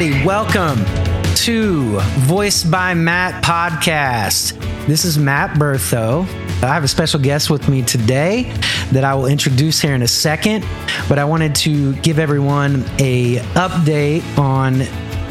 everybody. Welcome to Voice by Matt podcast. This is Matt Bertho. I have a special guest with me today that I will introduce here in a second, but I wanted to give everyone a update on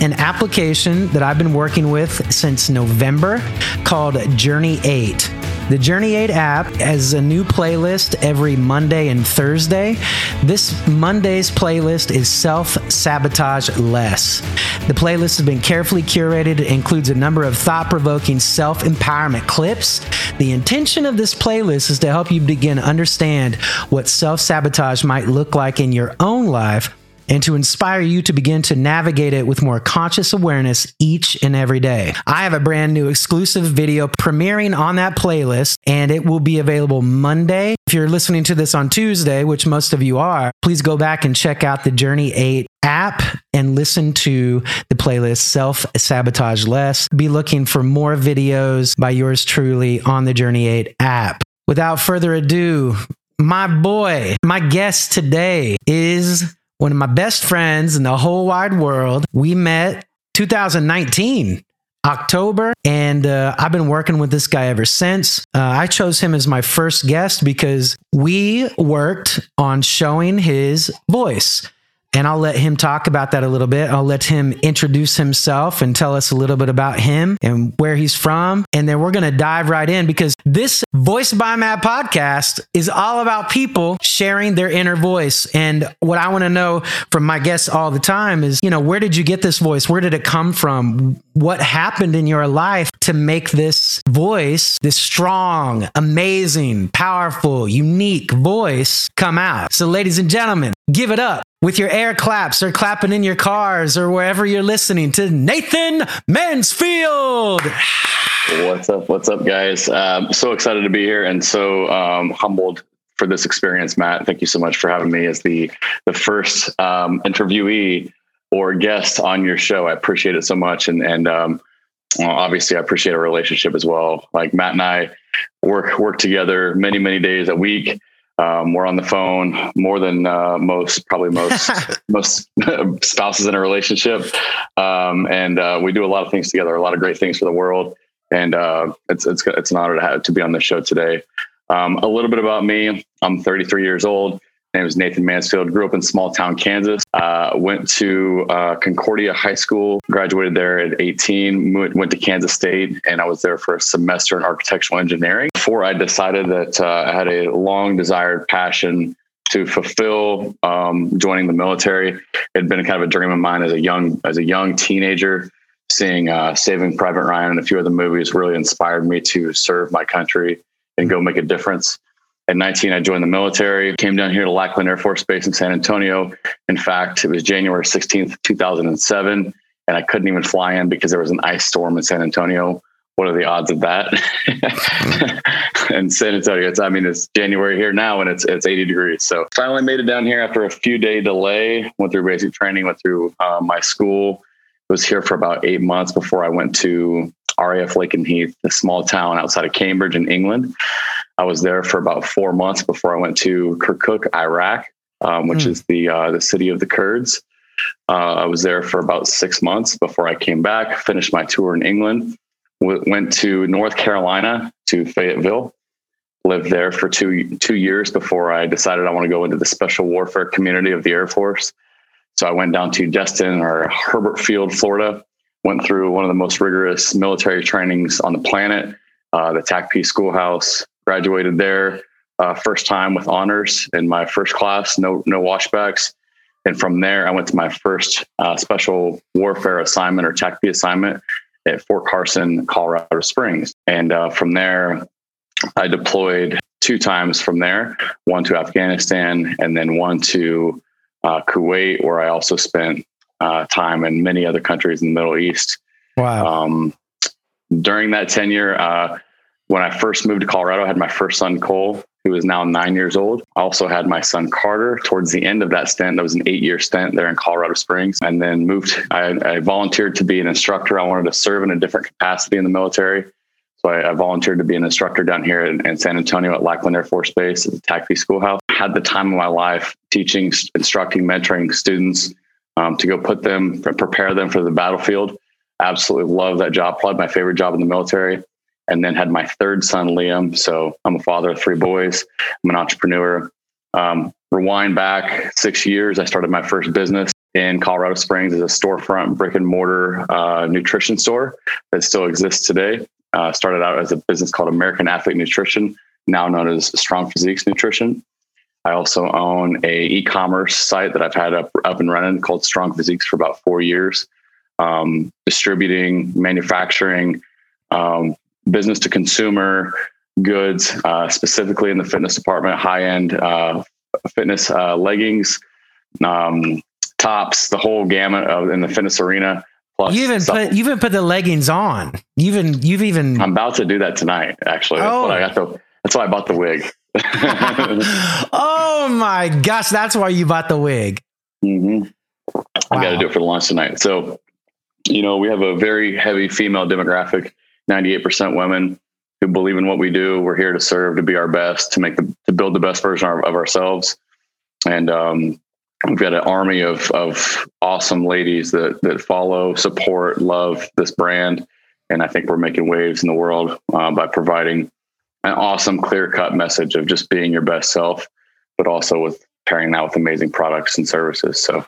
an application that I've been working with since November called Journey 8. The Journey 8 app has a new playlist every Monday and Thursday. This Monday's playlist is Self Sabotage Less. The playlist has been carefully curated. It includes a number of thought provoking self empowerment clips. The intention of this playlist is to help you begin to understand what self sabotage might look like in your own life and to inspire you to begin to navigate it with more conscious awareness each and every day. I have a brand new exclusive video premiering on that playlist, and it will be available Monday. If you're listening to this on Tuesday, which most of you are, please go back and check out the Journey 8 app and listen to the playlist Self Sabotage Less. Be looking for more videos by yours truly on the Journey 8 app. Without further ado, my boy, my guest today is one of my best friends in the whole wide world. We met 2019. October, and uh, I've been working with this guy ever since. Uh, I chose him as my first guest because we worked on showing his voice. And I'll let him talk about that a little bit. I'll let him introduce himself and tell us a little bit about him and where he's from. And then we're going to dive right in because this Voice by Matt podcast is all about people sharing their inner voice. And what I want to know from my guests all the time is, you know, where did you get this voice? Where did it come from? What happened in your life to make this voice, this strong, amazing, powerful, unique voice come out? So, ladies and gentlemen, give it up with your air claps or clapping in your cars or wherever you're listening to Nathan Mansfield. What's up? What's up, guys? Um, so excited to be here and so um, humbled for this experience, Matt. Thank you so much for having me as the the first um, interviewee or guest on your show. I appreciate it so much, and and um, obviously I appreciate our relationship as well. Like Matt and I work work together many many days a week. Um, we're on the phone more than uh, most, probably most most spouses in a relationship, um, and uh, we do a lot of things together, a lot of great things for the world. And uh, it's it's it's an honor to have to be on the show today. Um, a little bit about me: I'm 33 years old. My name is Nathan Mansfield. Grew up in small town Kansas. Uh, went to uh, Concordia High School. Graduated there at 18. Went, went, to Kansas State, and I was there for a semester in architectural engineering. I decided that uh, I had a long desired passion to fulfill um, joining the military. It had been kind of a dream of mine as a young as a young teenager. Seeing uh, Saving Private Ryan and a few other movies really inspired me to serve my country and go make a difference. At 19, I joined the military, came down here to Lackland Air Force Base in San Antonio. In fact, it was January 16th, 2007, and I couldn't even fly in because there was an ice storm in San Antonio. What are the odds of that? and San Antonio, it's, I mean, it's January here now and it's, it's 80 degrees. So finally made it down here after a few day delay, went through basic training, went through uh, my school, was here for about eight months before I went to RAF Lakenheath, a small town outside of Cambridge in England. I was there for about four months before I went to Kirkuk, Iraq, um, which mm. is the uh, the city of the Kurds. Uh, I was there for about six months before I came back. Finished my tour in England. W- went to North Carolina to Fayetteville. Lived there for two two years before I decided I want to go into the special warfare community of the Air Force. So I went down to Destin or Hurlburt Field, Florida. Went through one of the most rigorous military trainings on the planet, uh, the TACP Schoolhouse graduated there uh, first time with honors in my first class, no no washbacks. And from there, I went to my first uh, special warfare assignment or TACP assignment at Fort Carson, Colorado Springs. And uh, from there, I deployed two times from there, one to Afghanistan and then one to uh, Kuwait, where I also spent uh, time in many other countries in the Middle East. Wow. Um, during that tenure, uh, when I first moved to Colorado, I had my first son, Cole, who is now nine years old. I also had my son, Carter, towards the end of that stint. That was an eight year stint there in Colorado Springs. And then moved, I, I, volunteered to be an instructor. I wanted to serve in a different capacity in the military. So I, I volunteered to be an instructor down here in, in, San Antonio at Lackland Air Force Base at the TACP Schoolhouse. Had the time of my life teaching, instructing, mentoring students um, to go put them, prepare them for the battlefield. Absolutely love that job. Probably my favorite job in the military. And then had my third son, Liam. So I'm a father of three boys. I'm an entrepreneur. Um, rewind back six years, I started my first business in Colorado Springs as a storefront brick and mortar uh, nutrition store that still exists today. Uh, started out as a business called American Athlete Nutrition, now known as Strong Physiques Nutrition. I also own a e-commerce site that I've had up up and running called Strong Physiques for about four years, um, distributing, manufacturing, um, business to consumer goods, uh, specifically in the fitness department, high end uh, fitness uh, leggings, um, tops, the whole gamut of in the fitness arena. Plus you even put you even put the leggings on. You've even you've even. I'm about to do that tonight. Actually, that's oh. I got the. That's why I bought the wig. oh my gosh, that's why you bought the wig. Mm-hmm. Wow. I got to do it for the launch tonight. So, you know, we have a very heavy female demographic, 98% women who believe in what we do. We're here to serve, to be our best, to make the, to build the best version of, of ourselves. And, um, we've got an army of, of awesome ladies that, that follow, support, love this brand. And I think we're making waves in the world uh, by providing an awesome, clear cut message of just being your best self, but also with pairing that with amazing products and services. So,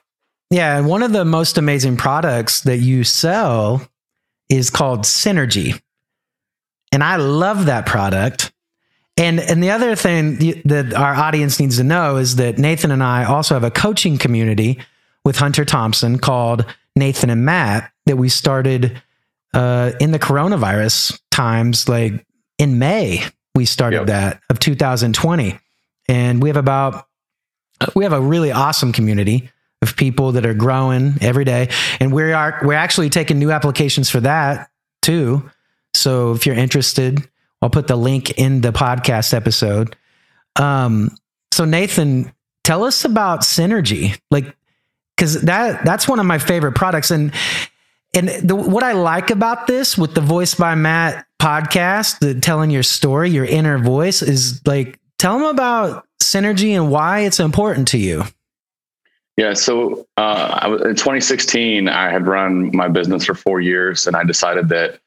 yeah, and one of the most amazing products that you sell is called Synergy. And I love that product. And and the other thing that our audience needs to know is that Nathan and I also have a coaching community with Hunter Thompson called Nathan and Matt that we started uh, in the coronavirus times, like in May we started yep. that of 2020. And we have about, we have a really awesome community of people that are growing every day. And we are, we're actually taking new applications for that too. So if you're interested, I'll put the link in the podcast episode. Um, so Nathan, tell us about Synergy. Like, cause that, that's one of my favorite products. And, and the, what I like about this with the Voice by Matt podcast, the telling your story, your inner voice, is like tell them about synergy and why it's important to you. Yeah, so uh, in 2016, I had run my business for four years, and I decided that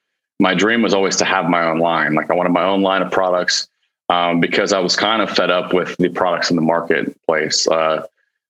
my dream was always to have my own line. Like I wanted my own line of products um, because I was kind of fed up with the products in the marketplace. Uh,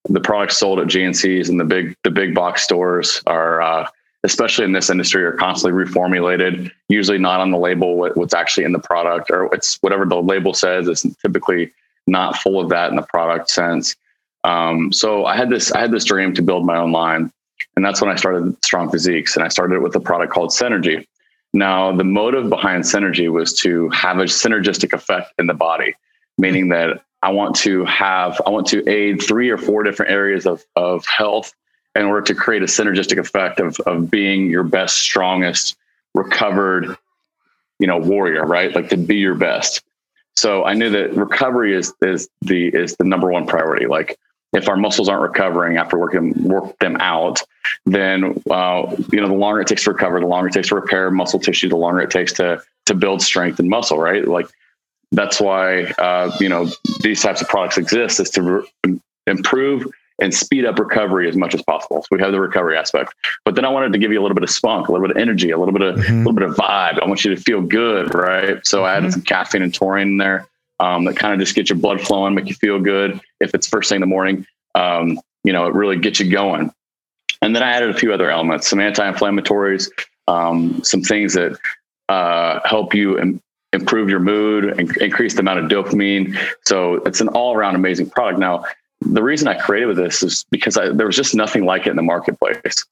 the products sold at GNCs and the big the big box stores are uh, especially in this industry, are constantly reformulated. Usually not on the label what, what's actually in the product, or it's whatever the label says. It's typically not full of that in the product sense. Um, so I had this I had this dream to build my own line, and that's when I started Strong Physiques, and I started it with a product called Synergy. Now the motive behind Synergy was to have a synergistic effect in the body, meaning that I want to have I want to aid three or four different areas of of health in order to create a synergistic effect of, of being your best, strongest, recovered, you know, warrior, right? Like to be your best. So I knew that recovery is is the is the number one priority. Like if our muscles aren't recovering after working work them out, then uh, you know the longer it takes to recover, the longer it takes to repair muscle tissue, the longer it takes to to build strength and muscle. Right? Like that's why uh, you know these types of products exist is to re- improve and speed up recovery as much as possible. So we have the recovery aspect. But then I wanted to give you a little bit of spunk, a little bit of energy, a little bit of mm-hmm. a little bit of vibe. I want you to feel good, right? So mm-hmm. I added mm-hmm. some caffeine and taurine in there um, that kind of just get your blood flowing, make you feel good. If it's first thing in the morning, um, you know, it really gets you going. And then I added a few other elements, some anti-inflammatories, um, some things that uh, help you Im- improve your mood and increase the amount of dopamine. So it's an all-around amazing product. Now, the reason I created this is because I, there was just nothing like it in the marketplace.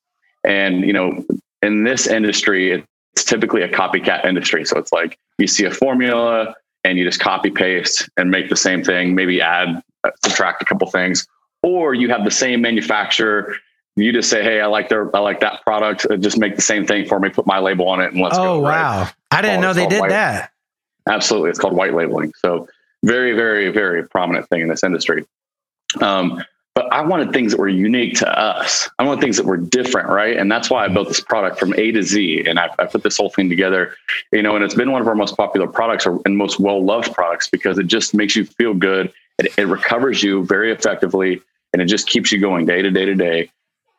And, you know, in this industry, it's typically a copycat industry. So it's like you see a formula and you just copy paste and make the same thing, maybe add, uh, subtract a couple things, or you have the same manufacturer. You just say, "Hey, I like their, I like that product. Uh, just make the same thing for me. Put my label on it, and let's oh, go." Oh wow! Right? I didn't know they did white, that. Absolutely, it's called white labeling. So very, very, very prominent thing in this industry. Um, but I wanted things that were unique to us. I wanted things that were different, right? And that's why I built this product from A to Z. And I, I put this whole thing together, you know, and it's been one of our most popular products or, and most well loved products because it just makes you feel good. It, it recovers you very effectively and it just keeps you going day to day to day.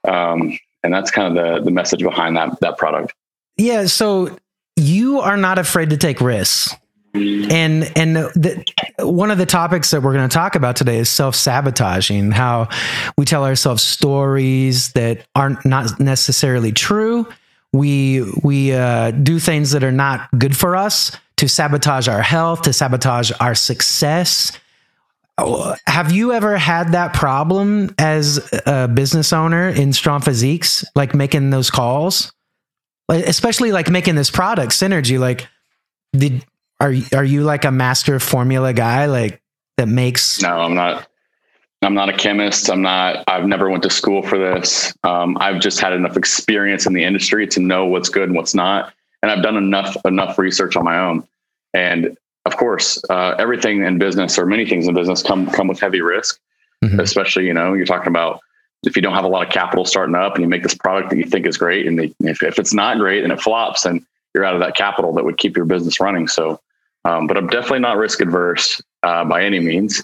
Um, and that's kind of the, the message behind that, that product. Yeah. So you are not afraid to take risks. And and the, one of the topics that we're going to talk about today is self sabotaging. How we tell ourselves stories that aren't not necessarily true. We we uh, do things that are not good for us to sabotage our health, to sabotage our success. Have you ever had that problem as a business owner in Strong Physiques, like making those calls, especially like making this product synergy? Like, did are are you like a master formula guy, like that makes? No, I'm not. I'm not a chemist. I'm not. I've never went to school for this. Um, I've just had enough experience in the industry to know what's good and what's not, and I've done enough enough research on my own. And of course, uh, everything in business or many things in business come come with heavy risk. Mm-hmm. Especially, you know, you're talking about if you don't have a lot of capital starting up and you make this product that you think is great, and they, if, if it's not great and it flops, then you're out of that capital that would keep your business running. So, um, but I'm definitely not risk adverse uh, by any means,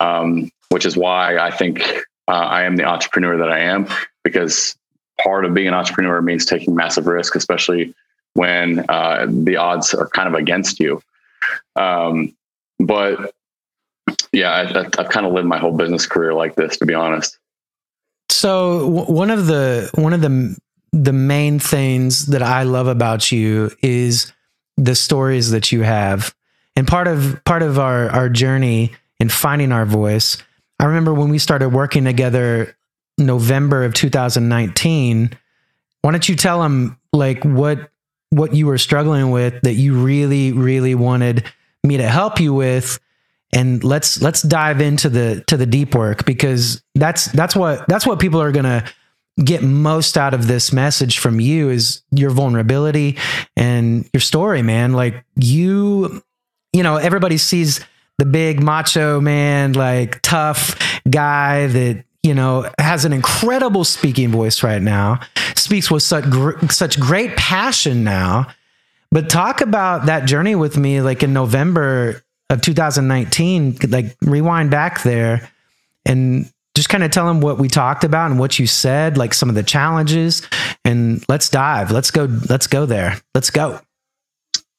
um, which is why I think uh, I am the entrepreneur that I am because part of being an entrepreneur means taking massive risk, especially when uh, the odds are kind of against you. Um, but yeah, I, have kind of lived my whole business career like this, to be honest. So one of the one of the the main things that I love about you is the stories that you have, and part of part of our our journey in finding our voice. I remember when we started working together, November of 2019. Why don't you tell them like what what you were struggling with that you really really wanted me to help you with and let's let's dive into the to the deep work because that's that's what that's what people are going to get most out of this message from you is your vulnerability and your story man like you you know everybody sees the big macho man like tough guy that you know, has an incredible speaking voice right now, speaks with such gr- such great passion now. But talk about that journey with me, like in November of 2019. Like rewind back there, and just kind of tell them what we talked about and what you said, like some of the challenges, and let's dive. Let's go. Let's go there. Let's go.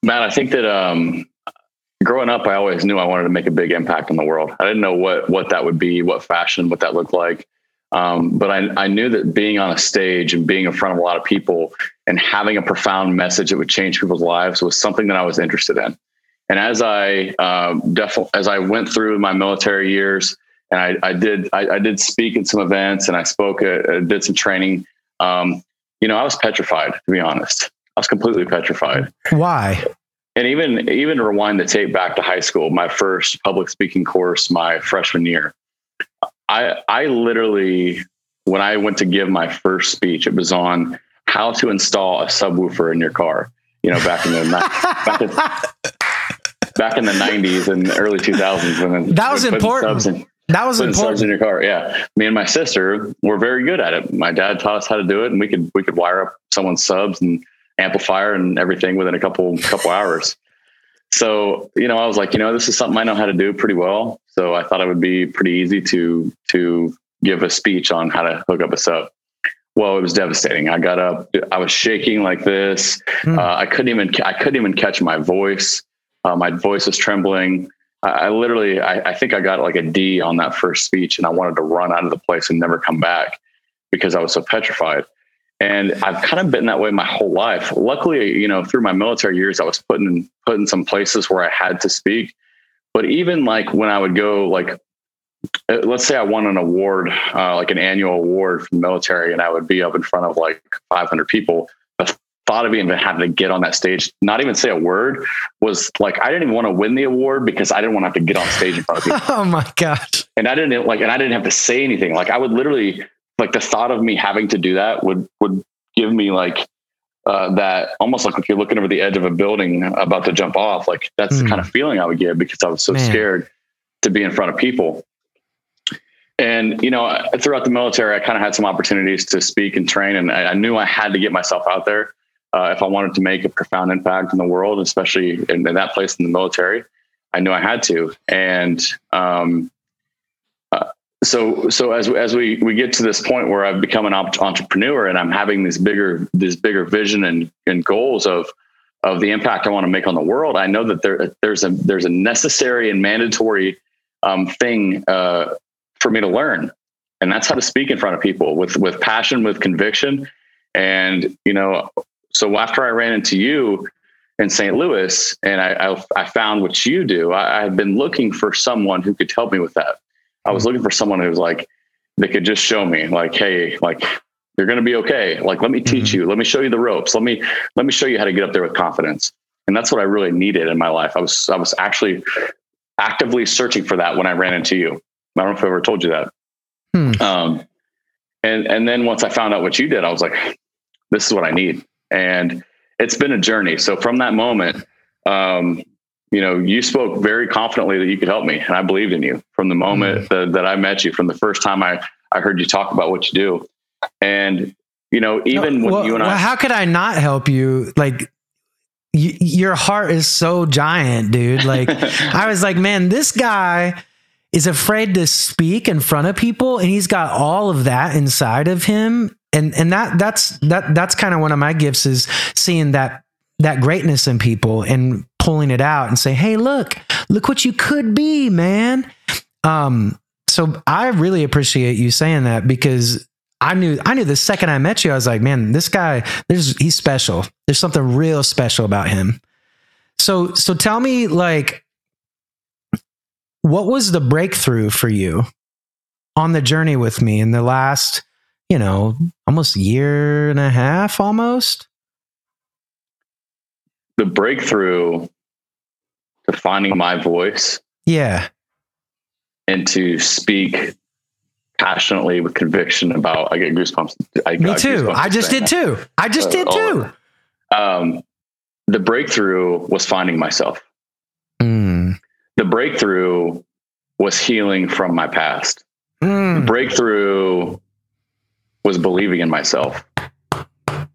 Matt, I think that um, growing up, I always knew I wanted to make a big impact in the world. I didn't know what what that would be, what fashion, what that looked like. Um, but I, I knew that being on a stage and being in front of a lot of people and having a profound message that would change people's lives was something that I was interested in. And as I um, definitely as I went through my military years, and I, I did I, I, did speak in some events and I spoke, uh, did some training. Um, you know, I was petrified to be honest. I was completely petrified. Why? and even even rewind the tape back to high school, my first public speaking course, my freshman year. I I literally when I went to give my first speech, it was on how to install a subwoofer in your car. You know, back in the back, in, back in the nineties and early two thousands, when that was important. That was important. Subs in your car, yeah. Me and my sister were very good at it. My dad taught us how to do it, and we could we could wire up someone's subs and amplifier and everything within a couple couple hours. So, you know, I was like, you know, this is something I know how to do pretty well. So I thought it would be pretty easy to to give a speech on how to hook up a sub. Well, it was devastating. I got up, I was shaking like this. Mm. Uh, I couldn't even I couldn't even catch my voice. Uh, my voice was trembling. I, literally, I, I think I got like a D on that first speech, and I wanted to run out of the place and never come back because I was so petrified. And I've kind of been that way my whole life. Luckily, you know, through my military years, I was put in put in some places where I had to speak. But even like when I would go, like uh, let's say I won an award, uh, like an annual award from the military, and I would be up in front of like 500 people. Thought of even having to get on that stage, not even say a word, was like I didn't even want to win the award because I didn't want to have to get on stage in front of people. oh my gosh! And I didn't like, and I didn't have to say anything. Like I would literally like the thought of me having to do that would would give me like uh, that almost like if you're looking over the edge of a building about to jump off like that's mm. the hmm. kind of feeling i would get because i was so Man. scared to be in front of people and you know throughout the military i kind of had some opportunities to speak and train and i, I knew i had to get myself out there uh, if i wanted to make a profound impact in the world especially in, in that place in the military i knew i had to and um, so so as as we we get to this point where I've become an entrepreneur and I'm having this bigger this bigger vision and and goals of of the impact I want to make on the world, I know that there there's a there's a necessary and mandatory um, thing uh, for me to learn, and that's how to speak in front of people with with passion, with conviction, and you know. So after I ran into you in St. Louis, and I I, I found what you do, I, I had been looking for someone who could help me with that. I was looking for someone who was like they could just show me, like, hey, like you're going to be okay. Like, let me teach mm-hmm. you. Let me show you the ropes. Let me let me show you how to get up there with confidence. And that's what I really needed in my life. I was I was actually actively searching for that when I ran into you. I don't know if I ever told you that. Hmm. Um, and and then once I found out what you did, I was like, this is what I need. And it's been a journey. So from that moment, um, you know, you spoke very confidently that you could help me, and I believed in you from the moment hmm. that, that I met you. From the first time I I heard you talk about what you do, and you know, even when you and I, well, how could I not help you? Like, y- your heart is so giant, dude. Like, I was like, man, this guy is afraid to speak in front of people, and he's got all of that inside of him. And and that that's that that's kind of one of my gifts is seeing that that greatness in people and pulling it out and say, hey, look, look what you could be, man. Um, so I really appreciate you saying that because I knew I knew the second I met you, I was like, man, this guy, there's he's special. There's something real special about him. So so tell me like what was the breakthrough for you on the journey with me in the last, you know, almost year and a half almost? The breakthrough to finding my voice. Yeah. And to speak passionately with conviction about. I get goosebumps. I Me too. I just did too. I just uh, did too. Um, the breakthrough was finding myself. Mm. The breakthrough was healing from my past. Mm. The breakthrough was believing in myself. It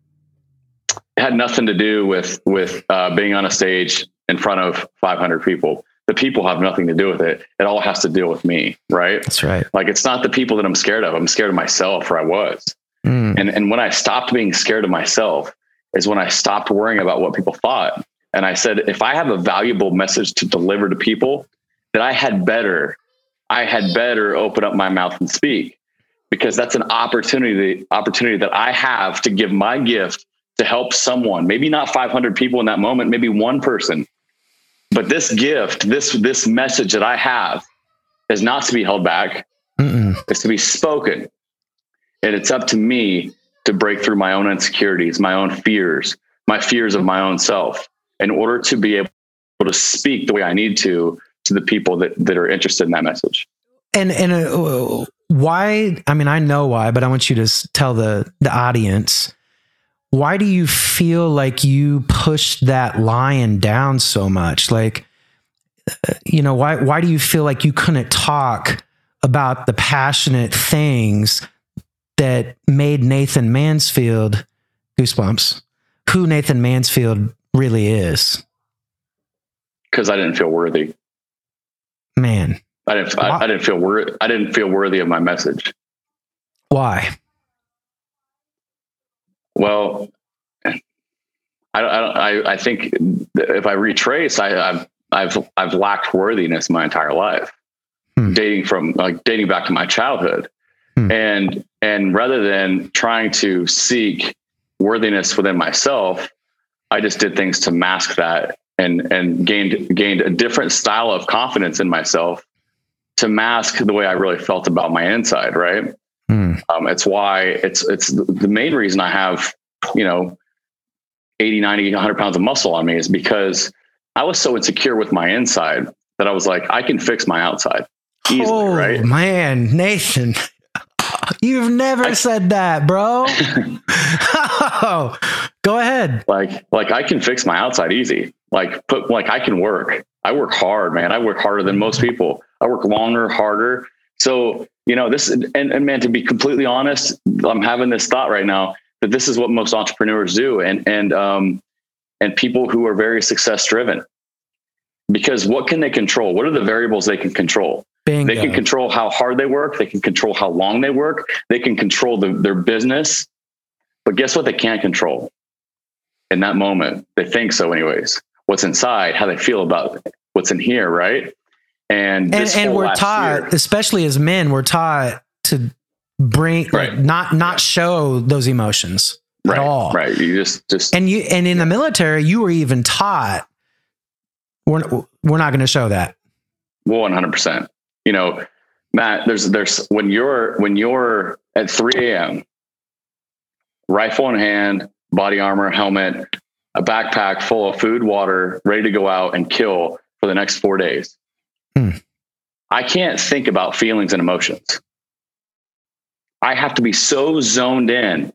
had nothing to do with with uh, being on a stage in front of 500 people the people have nothing to do with it. It all has to deal with me, right? That's right. Like it's not the people that I'm scared of. I'm scared of myself, or I was. Mm. And and when I stopped being scared of myself, is when I stopped worrying about what people thought. And I said, if I have a valuable message to deliver to people, that I had better, I had better open up my mouth and speak, because that's an opportunity the opportunity that I have to give my gift to help someone. Maybe not 500 people in that moment, maybe one person but this gift, this this message that I have, is not to be held back. Mm-mm. It's to be spoken, and it's up to me to break through my own insecurities, my own fears, my fears of my own self, in order to be able to speak the way I need to to the people that that are interested in that message. And and uh, why? I mean, I know why, but I want you to tell the the audience why do you feel like you pushed that lion down so much? Like, uh, you know, why why do you feel like you couldn't talk about the passionate things that made Nathan Mansfield goosebumps? Who Nathan Mansfield really is? Because I didn't feel worthy. Man, I didn't. I, I didn't feel worthy. I didn't feel worthy of my message. Why? Well, I, I, I think if I retrace, I, have I've, I've lacked worthiness my entire life, hmm. dating from like dating back to my childhood. Hmm. And, and rather than trying to seek worthiness within myself, I just did things to mask that and, and gained, gained a different style of confidence in myself to mask the way I really felt about my inside. Right. Mm. Um, it's why it's it's the main reason I have you know 80, 90, 100 pounds of muscle on me is because I was so insecure with my inside that I was like, I can fix my outside easily, oh, right? Man, Nathan, you've never I, said that, bro. oh, go ahead. Like, like I can fix my outside easy. Like, put like I can work. I work hard, man. I work harder than most people. I work longer, harder. So you know this and, and man to be completely honest i'm having this thought right now that this is what most entrepreneurs do and and um and people who are very success driven because what can they control what are the variables they can control Bingo. They can control how hard they work. They can control how long they work. They can control the, their business. But guess what? They can't control in that moment. They think so, anyways. What's inside, how they feel about what's in here, right? And and, and we're taught, year, especially as men, we're taught to bring right. like, not not show those emotions right, at all. Right. You just just and you and in the military, you were even taught we're we're not going to show that. One hundred percent. You know, Matt. There's there's when you're when you're at three a.m. Rifle in hand, body armor, helmet, a backpack full of food, water, ready to go out and kill for the next four days. Hmm. I can't think about feelings and emotions. I have to be so zoned in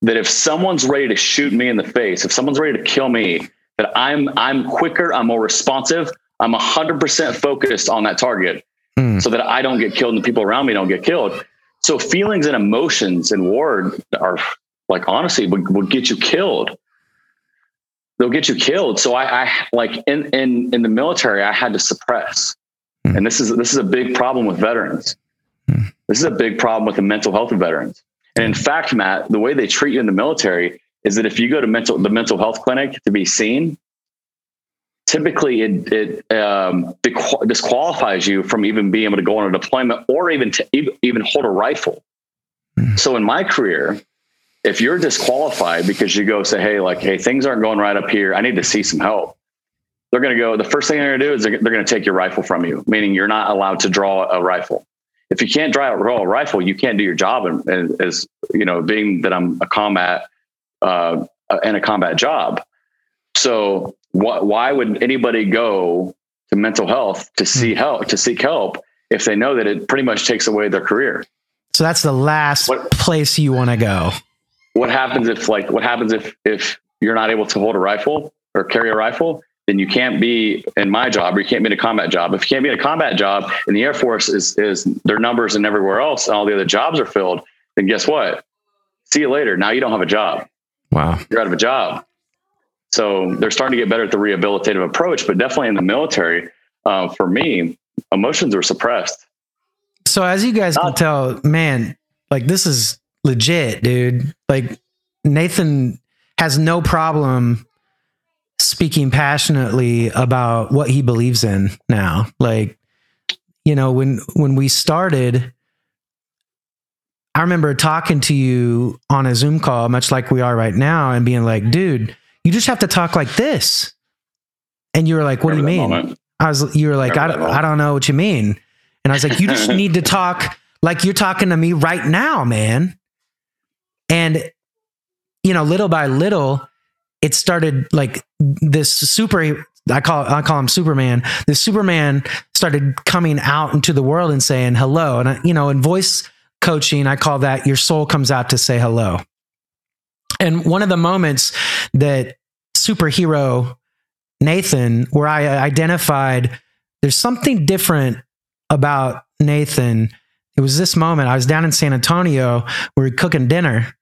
that if someone's ready to shoot me in the face, if someone's ready to kill me, that I'm I'm quicker, I'm more responsive, I'm 100% focused on that target mm. so that I don't get killed and the people around me don't get killed. So feelings and emotions and war are like honestly would, would get you killed. They'll get you killed. So I, I like in in in the military, I had to suppress. Mm. And this is this is a big problem with veterans. Mm. This is a big problem with the mental health of veterans. And in fact, Matt, the way they treat you in the military is that if you go to mental the mental health clinic to be seen, typically it, it um, disqualifies you from even being able to go on a deployment or even to even hold a rifle. Mm. So in my career, if you're disqualified because you go say, hey, like, hey, things aren't going right up here, I need to see some help. They're going to go. The first thing they're going to do is they're, they're going to take your rifle from you, meaning you're not allowed to draw a rifle if you can't draw, a rifle, you can't do your job. And, and as you know, being that I'm a combat uh, and a combat job, so wh- why would anybody go to mental health to see hmm. help to seek help if they know that it pretty much takes away their career? So that's the last what, place you want to go. What happens if like what happens if if you're not able to hold a rifle or carry a rifle? then you can't be in my job or you can't be in a combat job. If you can't be in a combat job and the Air Force is is their numbers and everywhere else and all the other jobs are filled, then guess what? See you later. Now you don't have a job. Wow. You're out of a job. So they're starting to get better at the rehabilitative approach, but definitely in the military, uh, for me, emotions are suppressed. So as you guys can tell, man, like this is legit, dude. Like Nathan has no problem speaking passionately about what he believes in now. Like, you know, when when we started, I remember talking to you on a Zoom call, much like we are right now, and being like, dude, you just have to talk like this. And you were like, what do you mean? Moment. I was, you were like, I don't, I don't know what you mean. And I was like, you just need to talk like you're talking to me right now, man. And, you know, little by little, it started like this super I call I call him Superman. This Superman started coming out into the world and saying hello. And I, you know, in voice coaching, I call that your soul comes out to say hello. And one of the moments that superhero Nathan, where I identified there's something different about Nathan. It was this moment. I was down in San Antonio. We were cooking dinner,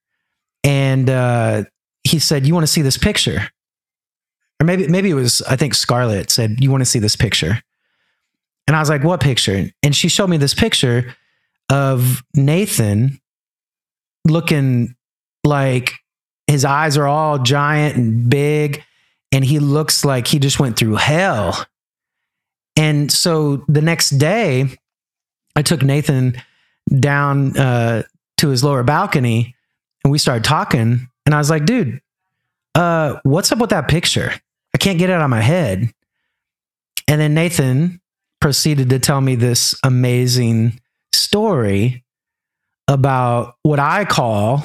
and uh, he said, "You want to see this picture?" Or maybe maybe it was I think Scarlett said, "You want to see this picture?" And I was like, "What picture?" And she showed me this picture of Nathan looking like his eyes are all giant and big and he looks like he just went through hell. And so the next day, I took Nathan down uh, to his lower balcony and we started talking. And I was like, dude, uh, what's up with that picture? I can't get it out of my head. And then Nathan proceeded to tell me this amazing story about what I call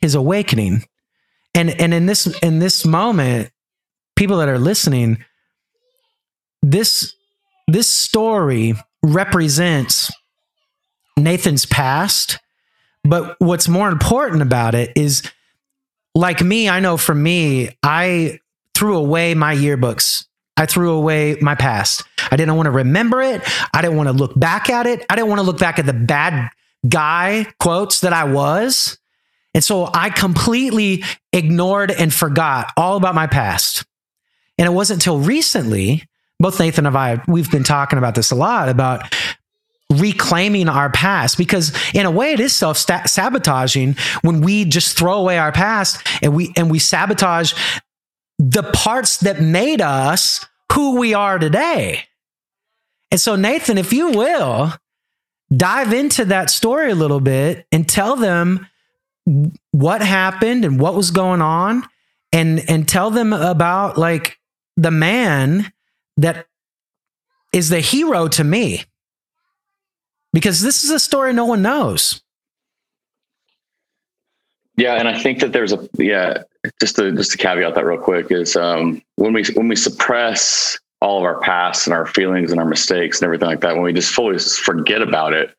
his awakening. And and in this in this moment, people that are listening, this this story represents Nathan's past, but what's more important about it is like me, I know for me, I threw away my yearbooks. I threw away my past. I didn't want to remember it. I didn't want to look back at it. I didn't want to look back at the bad guy quotes that I was. And so I completely ignored and forgot all about my past. And it wasn't until recently, both Nathan and I, we've been talking about this a lot about reclaiming our past because in a way it is self sabotaging when we just throw away our past and we and we sabotage the parts that made us who we are today. And so Nathan, if you will, dive into that story a little bit and tell them what happened and what was going on and and tell them about like the man that is the hero to me because this is a story no one knows. Yeah, and I think that there's a yeah. Just to just to caveat that real quick is um, when we when we suppress all of our past and our feelings and our mistakes and everything like that, when we just fully forget about it,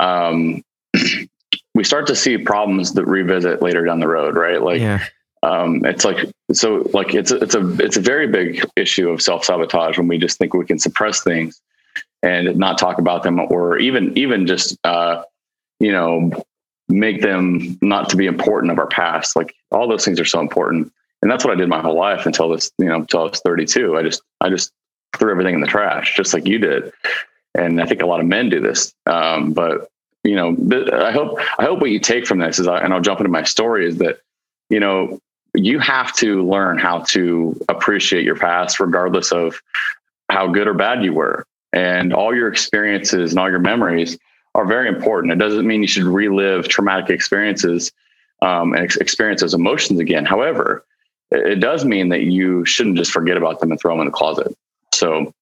um, we start to see problems that revisit later down the road, right? Like, yeah. um, it's like so like it's a, it's a it's a very big issue of self sabotage when we just think we can suppress things and not talk about them or even even just uh, you know make them not to be important of our past like all those things are so important and that's what i did my whole life until this you know until i was 32 i just i just threw everything in the trash just like you did and i think a lot of men do this um, but you know i hope i hope what you take from this is and i'll jump into my story is that you know you have to learn how to appreciate your past regardless of how good or bad you were and all your experiences and all your memories are very important. It doesn't mean you should relive traumatic experiences um, and ex- experience those emotions again. However, it does mean that you shouldn't just forget about them and throw them in the closet. So,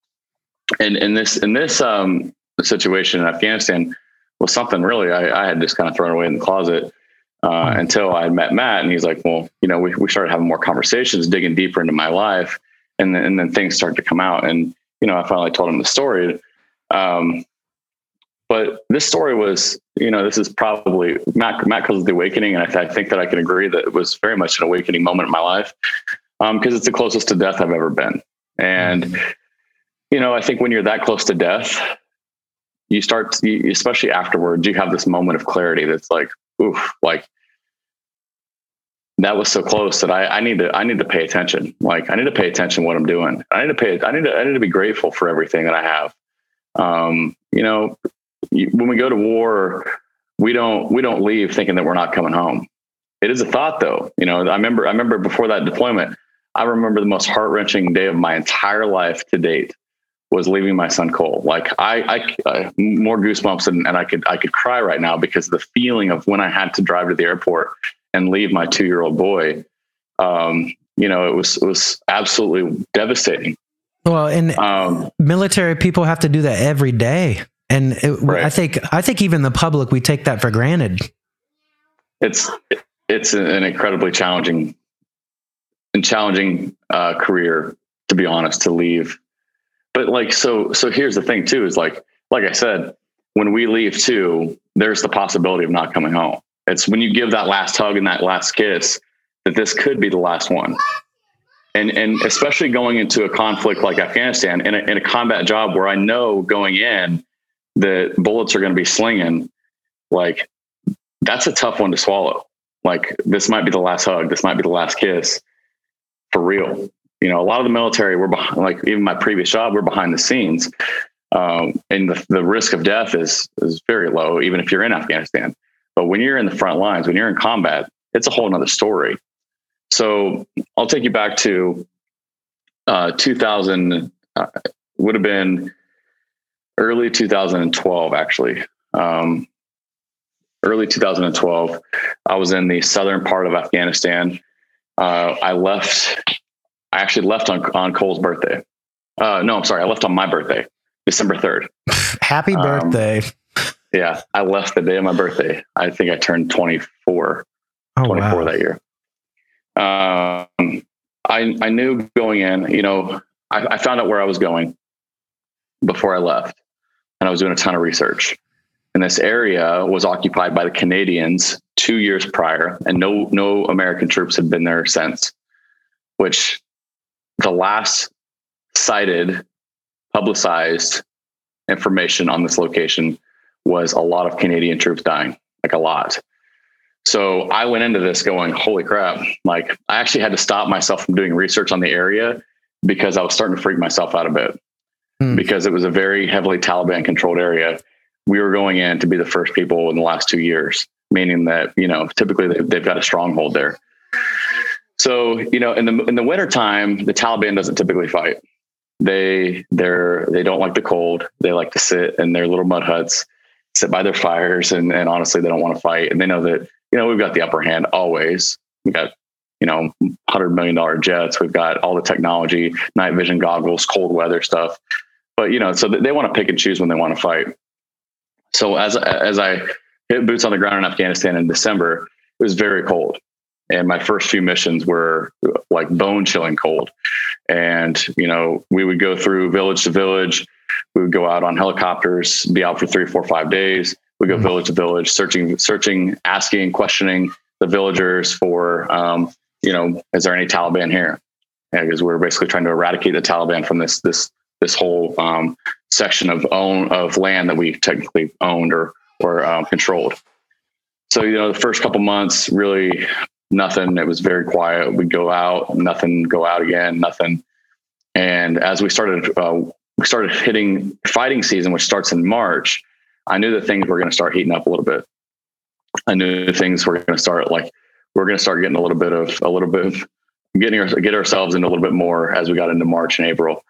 in in this in this um, situation in Afghanistan was something really I, I, had just kind of thrown away in the closet uh, hmm. until I had met Matt, and he's like, "Well, you know, we we started having more conversations, digging deeper into my life, and then, and then things started to come out." And you know, I finally told him the story. Um, but this story was, you know, this is probably Matt, Matt calls it the awakening. And I, th- I, think that I can agree that it was very much an awakening moment in my life because um, it's the closest to death I've ever been. And, you know, I think when you're that close to death, you start, you, especially afterwards, you have this moment of clarity that's like, oof, like that was so close that I, I need to I need to pay attention. Like I need to pay attention to what I'm doing. I need to pay I need to I need to be grateful for everything that I have. Um, you know, when we go to war, we don't we don't leave thinking that we're not coming home. It is a thought though. You know, I remember I remember before that deployment, I remember the most heart wrenching day of my entire life to date was leaving my son Cole. Like I, I uh, more goosebumps and, and I could I could cry right now because the feeling of when I had to drive to the airport and leave my two year old boy. Um, you know, it was it was absolutely devastating. Well, and um, military people have to do that every day, and it, right. I think I think even the public we take that for granted. It's it's an incredibly challenging and challenging uh, career, to be honest, to leave. But like, so so here's the thing too: is like like I said, when we leave too, there's the possibility of not coming home. It's when you give that last hug and that last kiss that this could be the last one. And, and especially going into a conflict like Afghanistan in a, in a combat job where I know going in that bullets are going to be slinging, like that's a tough one to swallow. Like this might be the last hug. This might be the last kiss for real. You know, a lot of the military, we're behind, like even my previous job, we're behind the scenes. Um, and the, the risk of death is, is very low, even if you're in Afghanistan. But when you're in the front lines, when you're in combat, it's a whole nother story. So I'll take you back to uh, 2000, uh, would have been early 2012, actually. Um, early 2012, I was in the southern part of Afghanistan. Uh, I left, I actually left on, on Cole's birthday. Uh, no, I'm sorry. I left on my birthday, December 3rd. Happy um, birthday. Um, yeah, I left the day of my birthday. I think I turned 24, oh, 24 wow. that year. Um, I, I knew going in, you know, I, I found out where I was going before I left and I was doing a ton of research. And this area was occupied by the Canadians two years prior, and no no American troops had been there since. Which the last cited, publicized information on this location was a lot of Canadian troops dying, like a lot. So I went into this going, holy crap. Like I actually had to stop myself from doing research on the area because I was starting to freak myself out a bit hmm. because it was a very heavily Taliban controlled area. we were going in to be the first people in the last two years, meaning that, you know, typically they've, they've got a stronghold there. So, you know, in the in the wintertime, the Taliban doesn't typically fight. They they're they don't like the cold. They like to sit in their little mud huts, sit by their fires, and, and honestly, they don't want to fight. And they know that, you know, we've got the upper hand always. We've got you know, hundred million dollar jets. We've got all the technology, night vision goggles, cold weather stuff. But you know, so they want to pick and choose when they want to fight. So as as I hit boots on the ground in Afghanistan in December, it was very cold, and my first few missions were like bone chilling cold. And you know, we would go through village to village. We would go out on helicopters, be out for three, four, five days. We go mm-hmm. village to village, searching, searching, asking, questioning the villagers for um, you know, is there any Taliban here? Because we're basically trying to eradicate the Taliban from this this this whole um, section of own of land that we technically owned or or um, controlled. So you know, the first couple months, really nothing. It was very quiet. We'd go out, nothing. Go out again, nothing. And as we started, uh, we started hitting fighting season, which starts in March. I knew that things were going to start heating up a little bit. I knew things were going to start like we're going to start getting a little bit of a little bit of getting our, get ourselves into a little bit more as we got into March and April.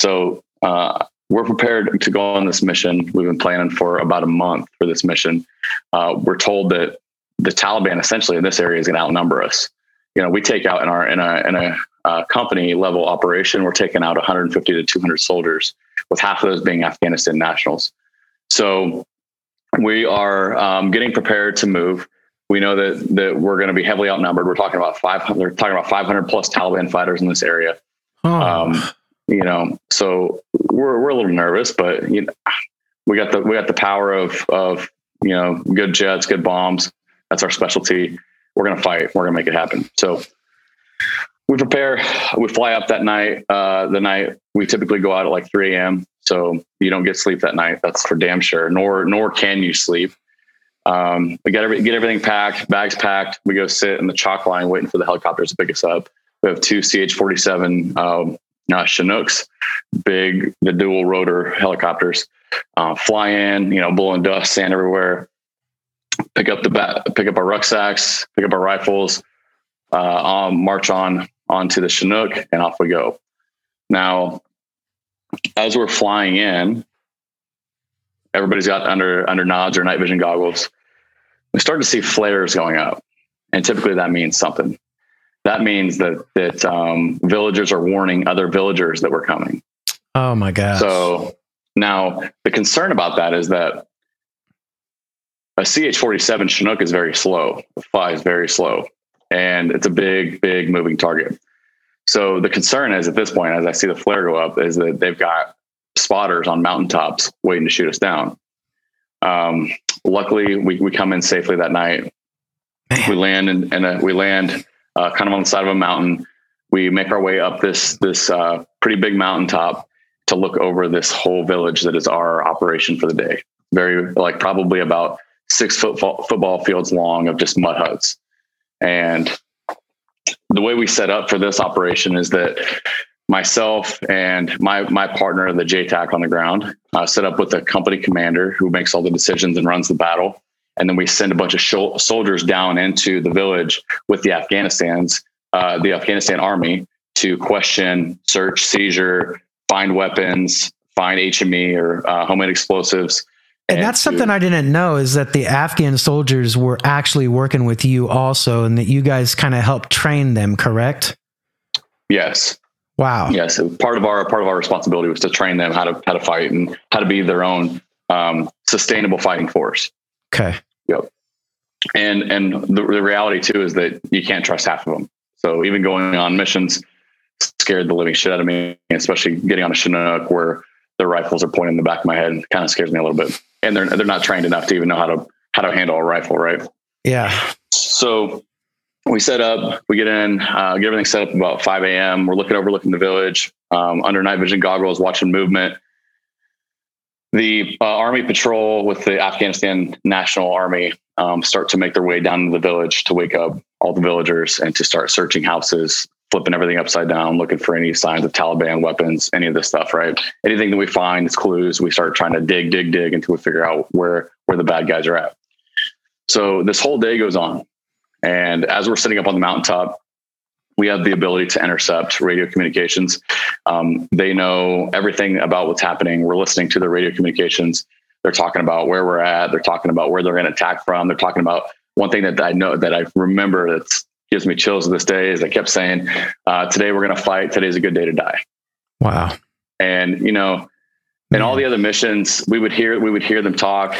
So uh, we're prepared to go on this mission. We've been planning for about a month for this mission. Uh, we're told that the Taliban essentially in this area is going to outnumber us. You know, we take out in our in a in a uh, company level operation, we're taking out 150 to 200 soldiers, with half of those being Afghanistan nationals. So we are um, getting prepared to move we know that that we're going to be heavily outnumbered. We're talking about 500, talking about 500 plus Taliban fighters in this area. Oh. Um, you know, so we're we're a little nervous, but you know, we got the we got the power of of you know good jets, good bombs. That's our specialty. We're going to fight. We're going to make it happen. So we prepare. We fly up that night. Uh, the night we typically go out at like 3 a.m. So you don't get sleep that night. That's for damn sure. Nor nor can you sleep. Um, we get every, get everything packed, bags packed. We go sit in the chalk line waiting for the helicopters to pick us up. We have two CH-47 um, uh, Chinooks, big, the dual rotor helicopters, uh, fly in, you know, blowing dust, sand everywhere. Pick up the bat, pick up our rucksacks, pick up our rifles, uh, um, march on onto the Chinook, and off we go. Now, as we're flying in, everybody's got under under nods or night vision goggles we start to see flares going up. And typically that means something. That means that that um, villagers are warning other villagers that we're coming. Oh my god! So now the concern about that is that a CH-47 Chinook is very slow. The fly is very slow, and it's a big, big moving target. So the concern is at this point, as I see the flare go up, is that they've got spotters on mountaintops waiting to shoot us down. Um, luckily, we, we come in safely that night. Man. We land and we land uh, kind of on the side of a mountain. We make our way up this this uh, pretty big mountaintop to look over this whole village that is our operation for the day. Very like probably about six foot football fields long of just mud huts. And the way we set up for this operation is that myself and my my partner, the JTAC on the ground, uh, set up with the company commander who makes all the decisions and runs the battle. And then we send a bunch of sh- soldiers down into the village with the Afghanistan's uh, the Afghanistan army to question, search, seizure, find weapons, find HME or uh, homemade explosives. And, and that's to, something I didn't know is that the Afghan soldiers were actually working with you also, and that you guys kind of helped train them, correct? Yes. Wow. Yes, part of our part of our responsibility was to train them how to how to fight and how to be their own um, sustainable fighting force. Okay. Yep. And and the, the reality too is that you can't trust half of them. So even going on missions scared the living shit out of me, especially getting on a Chinook where the rifles are pointing in the back of my head. Kind of scares me a little bit. And they're they're not trained enough to even know how to how to handle a rifle, right? Yeah. So we set up, we get in, uh, get everything set up about 5 a.m. We're looking overlooking the village um, under night vision goggles, watching movement. The uh, army patrol with the Afghanistan National Army um, start to make their way down to the village to wake up all the villagers and to start searching houses, flipping everything upside down, looking for any signs of Taliban weapons, any of this stuff, right? Anything that we find is clues. We start trying to dig, dig, dig until we figure out where where the bad guys are at. So this whole day goes on. And as we're sitting up on the mountaintop, we have the ability to intercept radio communications. Um, they know everything about what's happening. We're listening to the radio communications. They're talking about where we're at. They're talking about where they're going to attack from. They're talking about one thing that I know that I remember that gives me chills to this day is I kept saying, uh, "Today we're going to fight. Today's a good day to die." Wow. And you know, and all the other missions, we would hear we would hear them talk,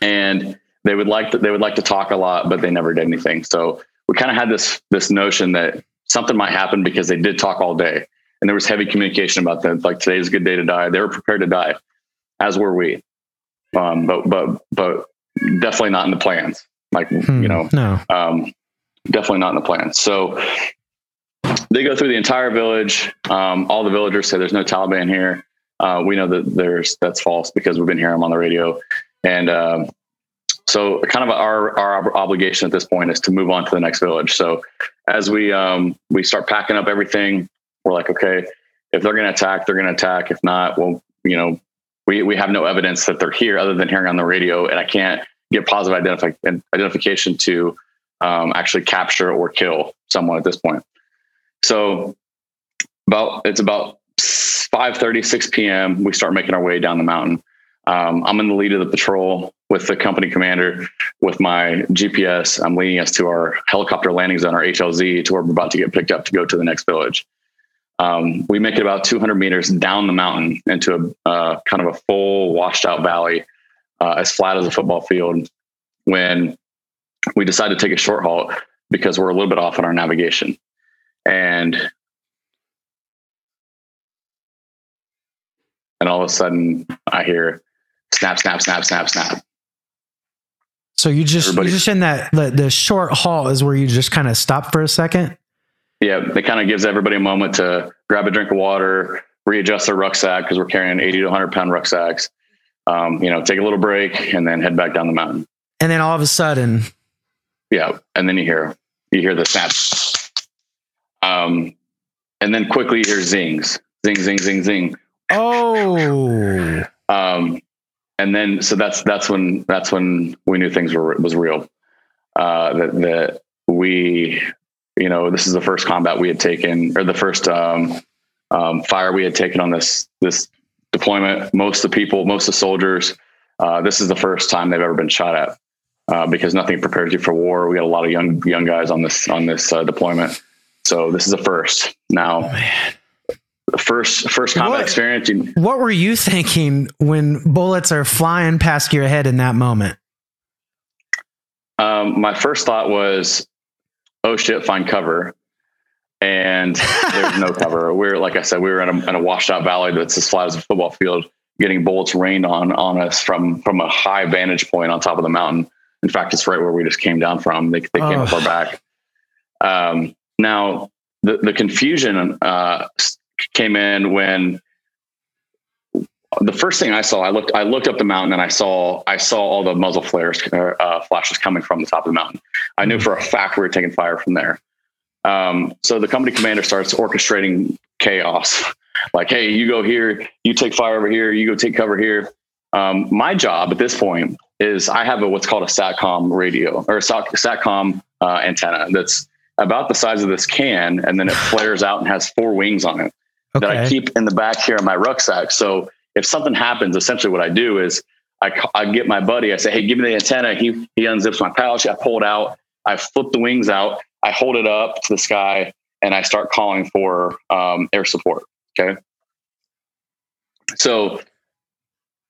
and they would like to, they would like to talk a lot, but they never did anything. So we kind of had this this notion that something might happen because they did talk all day, and there was heavy communication about that. Like today's a good day to die. They were prepared to die, as were we. Um, but but but definitely not in the plans. Like Hmm, you know, no. um, definitely not in the plans. So they go through the entire village. Um, all the villagers say there's no Taliban here. Uh, we know that there's that's false because we've been hearing them on the radio, and um, so kind of our our obligation at this point is to move on to the next village. So as we um, we start packing up everything, we're like, okay, if they're going to attack, they're going to attack. If not, well, you know, we we have no evidence that they're here other than hearing on the radio, and I can't get positive identifi- identification to um, actually capture or kill someone at this point. So about it's about 5 6 p.m. We start making our way down the mountain. Um, I'm in the lead of the patrol with the company commander with my GPS. I'm leading us to our helicopter landing zone, our HLZ, to where we're about to get picked up to go to the next village. Um, we make it about 200 meters down the mountain into a uh, kind of a full washed out valley, uh, as flat as a football field. When we decide to take a short halt because we're a little bit off on our navigation, and and all of a sudden I hear snap, snap, snap, snap, snap. So you just Everybody- you're just in that the, the short halt is where you just kind of stop for a second. Yeah, it kind of gives everybody a moment to grab a drink of water, readjust their rucksack because we're carrying 80 to 100 pound rucksacks. Um, you know, take a little break and then head back down the mountain. And then all of a sudden, Yeah, and then you hear you hear the snap, um, and then quickly you hear zings, zing, zing, zing, zing. oh, Um, and then so that's that's when that's when we knew things were was real. Uh, that that we, you know, this is the first combat we had taken, or the first um, um, fire we had taken on this this deployment. Most of the people, most of the soldiers, uh, this is the first time they've ever been shot at uh, because nothing prepares you for war. We got a lot of young young guys on this on this uh, deployment, so this is a first. Now, first first combat What? experience. You, what were you thinking when bullets are flying past your head in that moment? Um, my first thought was, oh shit, find cover. And there's no cover. We're, like I said, we were in a, in a washed out valley that's as flat as a football field, getting bullets rained on, on us from, from a high vantage point on top of the mountain. In fact, it's right where we just came down from. They, they came Oh. up our back. Um, now the, the confusion, uh, came in when the first thing I saw, I looked, I looked up the mountain and I saw, I saw all the muzzle flares, uh, flashes coming from the top of the mountain. I knew for a fact we were taking fire from there. Um, so the company commander starts orchestrating chaos. Like, hey, you go here, you take fire over here, you go take cover here. Um, my job at this point is I have a what's called a satcom radio or a sat- satcom uh, antenna that's about the size of this can, and then it flares out and has four wings on it that I keep in the back here of my rucksack. So if something happens, essentially what I do is I, I get my buddy, I say, Hey, give me the antenna. He, he unzips my pouch. I pull it out. I flip the wings out. I hold it up to the sky and I start calling for um, air support. Okay. So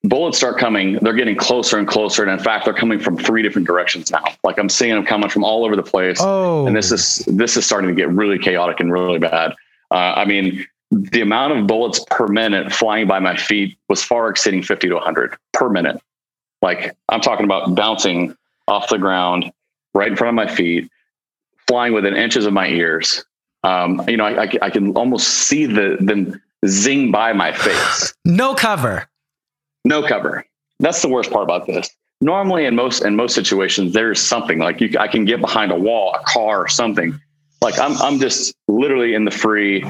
bullets start coming. They're getting closer and closer. And in fact, they're coming from three different directions now. Like I'm seeing them coming from all over the place Oh, and this is this is starting to get really chaotic and really bad. Uh, I mean, the amount of bullets per minute flying by my feet was far exceeding 50 to 100 per minute. Like I'm talking about bouncing off the ground right in front of my feet, flying within inches of my ears. Um, you know, I, I, I can almost see the them zing by my face no cover. No cover. That's the worst part about this. Normally, in most in most situations, there's something like you. I can get behind a wall, a car, or something. Like I'm, I'm just literally in the free.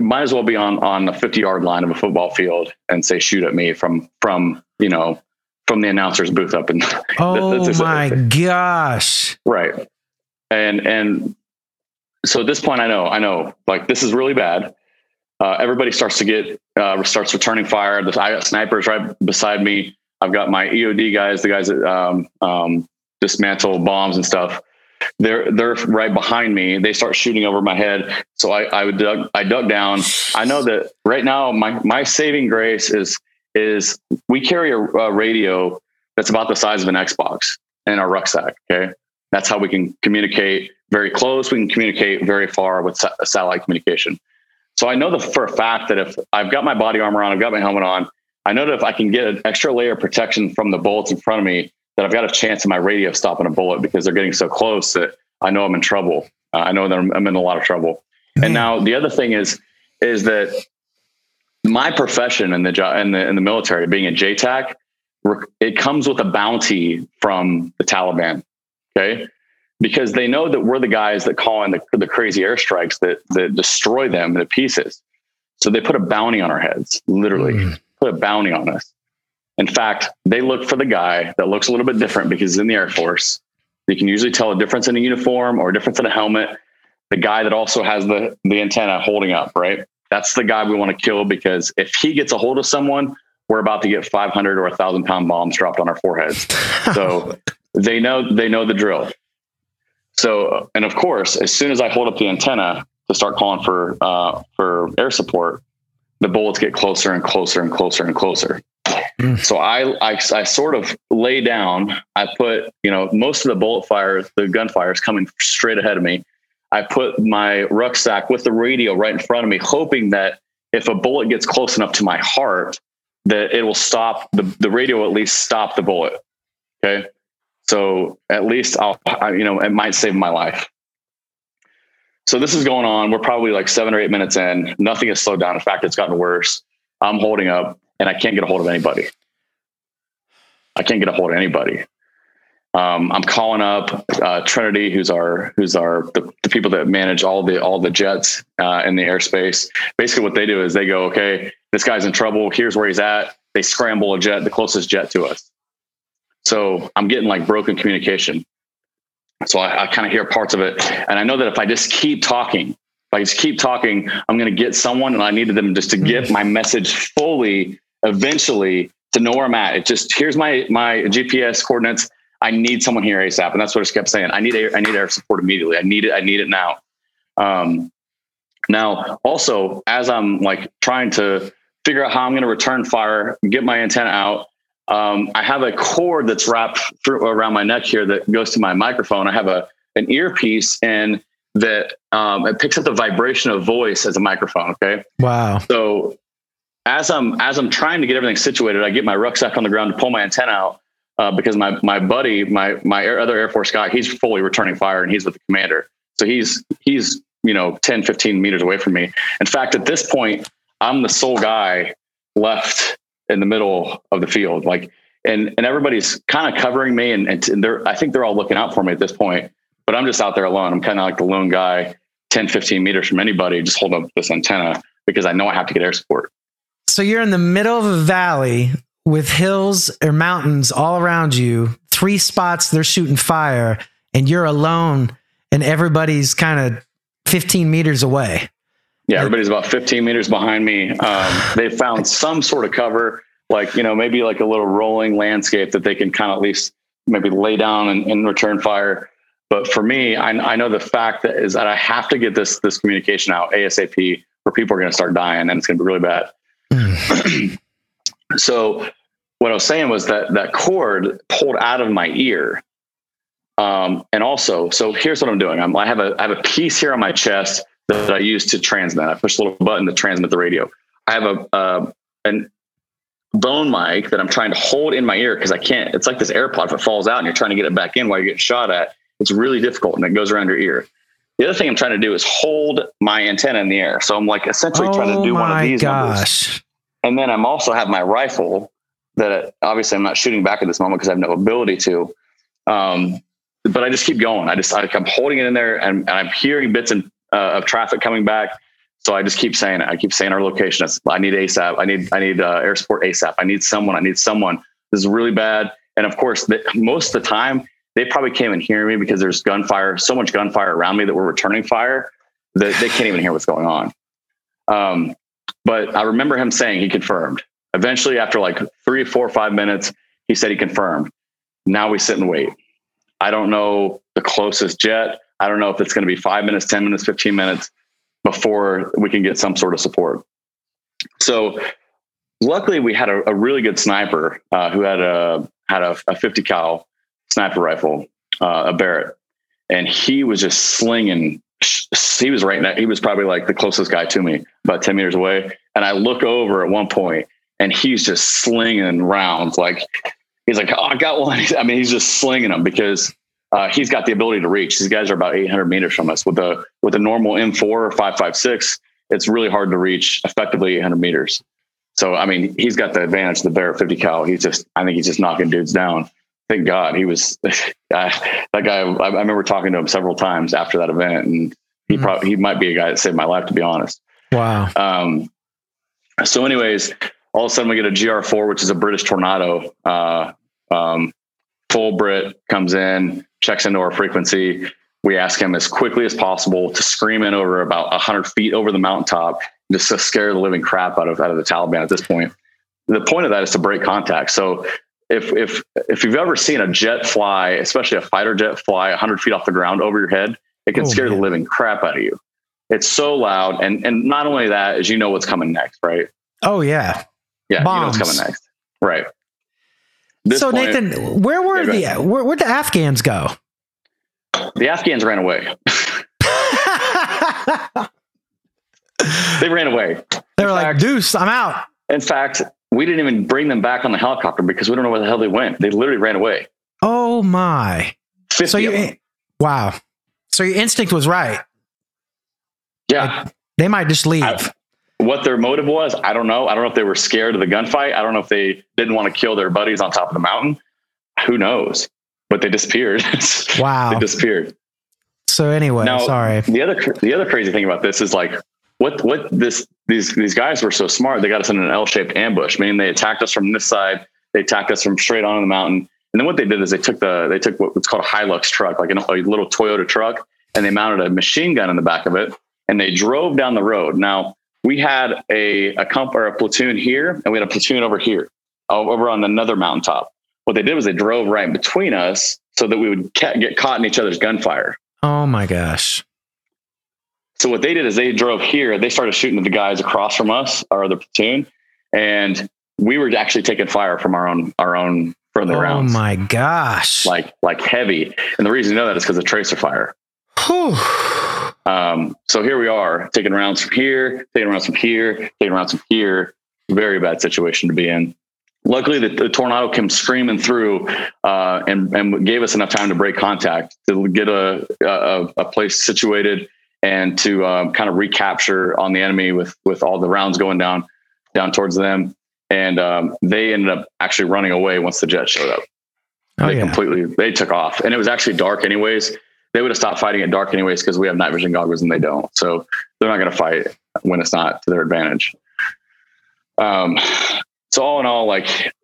Might as well be on on the 50 yard line of a football field and say shoot at me from from you know from the announcer's booth up and oh my gosh right and and so at this point i know i know like this is really bad uh, everybody starts to get uh, starts returning fire i got snipers right beside me i've got my eod guys the guys that um, um, dismantle bombs and stuff they're they're right behind me. They start shooting over my head. So I I would dug I dug down. I know that right now my my saving grace is is we carry a, a radio that's about the size of an Xbox in our rucksack. Okay. That's how we can communicate very close. We can communicate very far with sa- satellite communication. So I know the, for a fact that if I've got my body armor on, I've got my helmet on, I know that if I can get an extra layer of protection from the bullets in front of me, that I've got a chance in my radio of stopping a bullet because they're getting so close that I know I'm in trouble. Uh, I know that I'm, I'm, in a lot of trouble. And now the other thing is, is that my profession in the job in the in the military, being a JTAC, it comes with a bounty from the Taliban. Okay. Because they know that we're the guys that call in the, the crazy airstrikes that, that destroy them into pieces. So they put a bounty on our heads, literally mm. put a bounty on us. In fact, they look for the guy that looks a little bit different because he's in the Air Force. You can usually tell a difference in a uniform or a difference in a helmet. The guy that also has the, the antenna holding up, right? That's the guy we want to kill because if he gets a hold of someone, we're about to get 500 or 1,000 pound bombs dropped on our foreheads. So they know they know the drill. So, and of course, as soon as I hold up the antenna to start calling for uh, for air support, the bullets get closer and closer and closer and closer. Mm. So I, I, I sort of lay down. I put you know most of the bullet fires, the gunfire is coming straight ahead of me. I put my rucksack with the radio right in front of me, hoping that if a bullet gets close enough to my heart, that it will stop the, the radio at least stop the bullet. Okay. So at least I'll, I, you know, it might save my life. So this is going on. We're probably like seven or eight minutes in. Nothing has slowed down. In fact, it's gotten worse. I'm holding up and I can't get a hold of anybody. I can't get a hold of anybody. Um, I'm calling up uh, Trinity, who's our who's our the, the, people that manage all the all the jets uh, in the airspace. Basically, what they do is they go, okay, this guy's in trouble. Here's where he's at. They scramble a jet, the closest jet to us. So I'm getting like broken communication. So I, I kind of hear parts of it, and I know that if I just keep talking, if I just keep talking, I'm going to get someone, and I needed them just to get my message fully. Eventually, to know where I'm at. It just here's my my GPS coordinates I need someone here ASAP. And that's what I just kept saying. I need air, I need air support immediately. I need it. I need it now. Um, now, also, as I'm like trying to figure out how I'm going to return fire, get my antenna out, um, I have a cord that's wrapped through, around my neck here that goes to my microphone. I have a an earpiece and that um, it picks up the vibration of voice as a microphone. Okay. Wow. So as I'm as I'm trying to get everything situated, I get my rucksack on the ground to pull my antenna out uh, because my my buddy, my my other Air Force guy, he's fully returning fire and he's with the commander. So he's he's you know 10, 15 meters away from me. In fact, at this point, I'm the sole guy left in the middle of the field. Like and and everybody's kind of covering me and, and they're I think they're all looking out for me at this point. But I'm just out there alone. I'm kind of like the lone guy, 10, 15 meters from anybody, just holding up this antenna because I know I have to get air support. So you're in the middle of a valley with hills or mountains all around you, three spots they're shooting fire, and you're alone, and everybody's kind of 15 meters away. Yeah, everybody's about 15 meters behind me. Um, they found some sort of cover, like, you know, maybe like a little rolling landscape that they can kind of at least maybe lay down and, and return fire. But for me, I, I, know the fact that is that I have to get this this communication out ASAP, or people are going to start dying, and it's going to be really bad. Mm. so what I was saying was that that cord pulled out of my ear. Um, and also, so here's what I'm doing. I'm, I have a I have a piece here on my chest that I use to transmit. I push a little button to transmit the radio. I have a uh, an bone mic that I'm trying to hold in my ear because I can't. It's like this AirPod. If it falls out and you're trying to get it back in while you're getting shot at, it's really difficult and it goes around your ear. The other thing I'm trying to do is hold my antenna in the air. So I'm like essentially oh trying to do one of these gosh. numbers. And then I'm also have my rifle that obviously I'm not shooting back at this moment because I have no ability to. Um, but I just keep going. I just, I, am holding it in there and, and I'm hearing bits and, uh, of traffic coming back. So I just keep saying it. I keep saying our location. I need ASAP. I need, I need uh, air support ASAP. I need someone. I need someone. This is really bad. And of course, the, most of the time, they probably can't even hear me because there's gunfire, so much gunfire around me that we're returning fire that they can't even hear what's going on. Um, but I remember him saying he confirmed. Eventually, after like three, four, five minutes, he said he confirmed. Now we sit and wait. I don't know the closest jet. I don't know if it's going to be five minutes, 10 minutes, 15 minutes before we can get some sort of support. So luckily we had a, a really good sniper uh, who had a, had a, a 50 cal sniper rifle, uh, a Barrett, and he was just slinging. He was right now. He was probably like the closest guy to me, about 10 meters away. And I look over at one point and he's just slinging rounds. Like he's like, oh, I got one. I mean, he's just slinging them because uh, he's got the ability to reach. These guys are about 800 meters from us. With a with a normal M4 or 556, it's really hard to reach effectively 800 meters. So I mean, he's got the advantage of the Barrett 50 cal. He's just, I think he's just knocking dudes down. Thank God he was that guy. I, remember talking to him several times after that event, and he mm-hmm. probably he might be a guy that saved my life, to be honest. Wow. Um, so, anyways, all of a sudden we get a GR4, which is a British Tornado. Uh, um, full Brit comes in, checks into our frequency. We ask him as quickly as possible to scream in over about 100 feet over the mountaintop, just to scare the living crap out of out of the Taliban. At this point, the point of that is to break contact. So if if if you've ever seen a jet fly, especially a fighter jet fly 100 feet off the ground over your head, it can oh, scare man. the living crap out of you. It's so loud, and and not only that, is you know what's coming next, right? Oh yeah, yeah, Bombs. you know what's coming next, right? So point, Nathan, where were yeah, the where, where'd the Afghans go? The Afghans ran away. they ran away. They were like, "Deuce, I'm out." In fact, we didn't even bring them back on the helicopter because we don't know where the hell they went. They literally ran away. Oh my! so you, wow. So your instinct was right. Yeah, like, they might just leave. I, what their motive was, I don't know. I don't know if they were scared of the gunfight. I don't know if they didn't want to kill their buddies on top of the mountain. Who knows? But they disappeared. Wow, they disappeared. So anyway, now, sorry. The other the other crazy thing about this is like what what this these these guys were so smart. They got us in an L-shaped ambush, meaning they attacked us from this side. They attacked us from straight on the mountain. And then what they did is they took the they took what's called a Hilux truck, like a, a little Toyota truck, and they mounted a machine gun in the back of it, and they drove down the road. Now we had a a comp or a platoon here, and we had a platoon over here, over on another mountaintop. What they did was they drove right between us so that we would ca- get caught in each other's gunfire. Oh my gosh! So what they did is they drove here. They started shooting at the guys across from us, our other platoon, and we were actually taking fire from our own our own further oh rounds. Oh my gosh! Like like heavy. And the reason you know that is because of tracer fire. Um, so here we are taking rounds from here, taking rounds from here, taking rounds from here. Very bad situation to be in. Luckily, the, the tornado came screaming through uh, and, and gave us enough time to break contact to get a, a, a place situated and to um, kind of recapture on the enemy with with all the rounds going down down towards them. And um, they ended up actually running away once the jet showed up. Oh, they yeah. completely they took off, and it was actually dark anyways. They would have stopped fighting at dark anyways because we have night vision goggles and they don't. So they're not going to fight when it's not to their advantage. Um, so all in all, like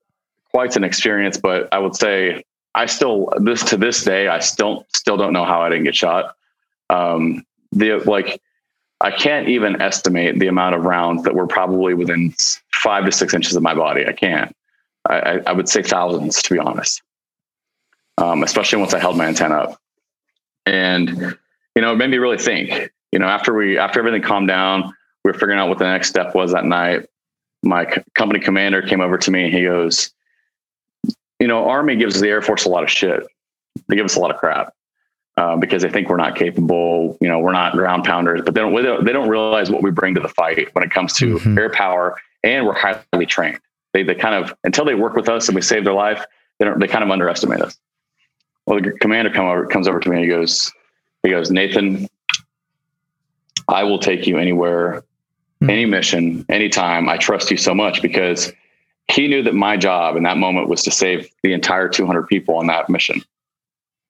quite an experience, but I would say I still this to this day I still still don't know how I didn't get shot. Um, the like I can't even estimate the amount of rounds that were probably within five to six inches of my body. I can't. I, I would say thousands, to be honest. Um, especially once I held my antenna up, and you know, it made me really think. You know, after we after everything calmed down, we were figuring out what the next step was that night. My c- company commander came over to me and he goes, "You know, Army gives the Air Force a lot of shit. They give us a lot of crap." uh, because they think we're not capable. You know, we're not ground pounders, but they don't they don't realize what we bring to the fight when it comes to mm-hmm. air power, and we're highly trained. They they kind of until they work with us and we save their life, they don't they kind of underestimate us. Well, the commander come over comes over to me and he goes he goes Nathan, I will take you anywhere, mm-hmm. any mission, anytime. I trust you so much because he knew that my job in that moment was to save the entire 200 people on that mission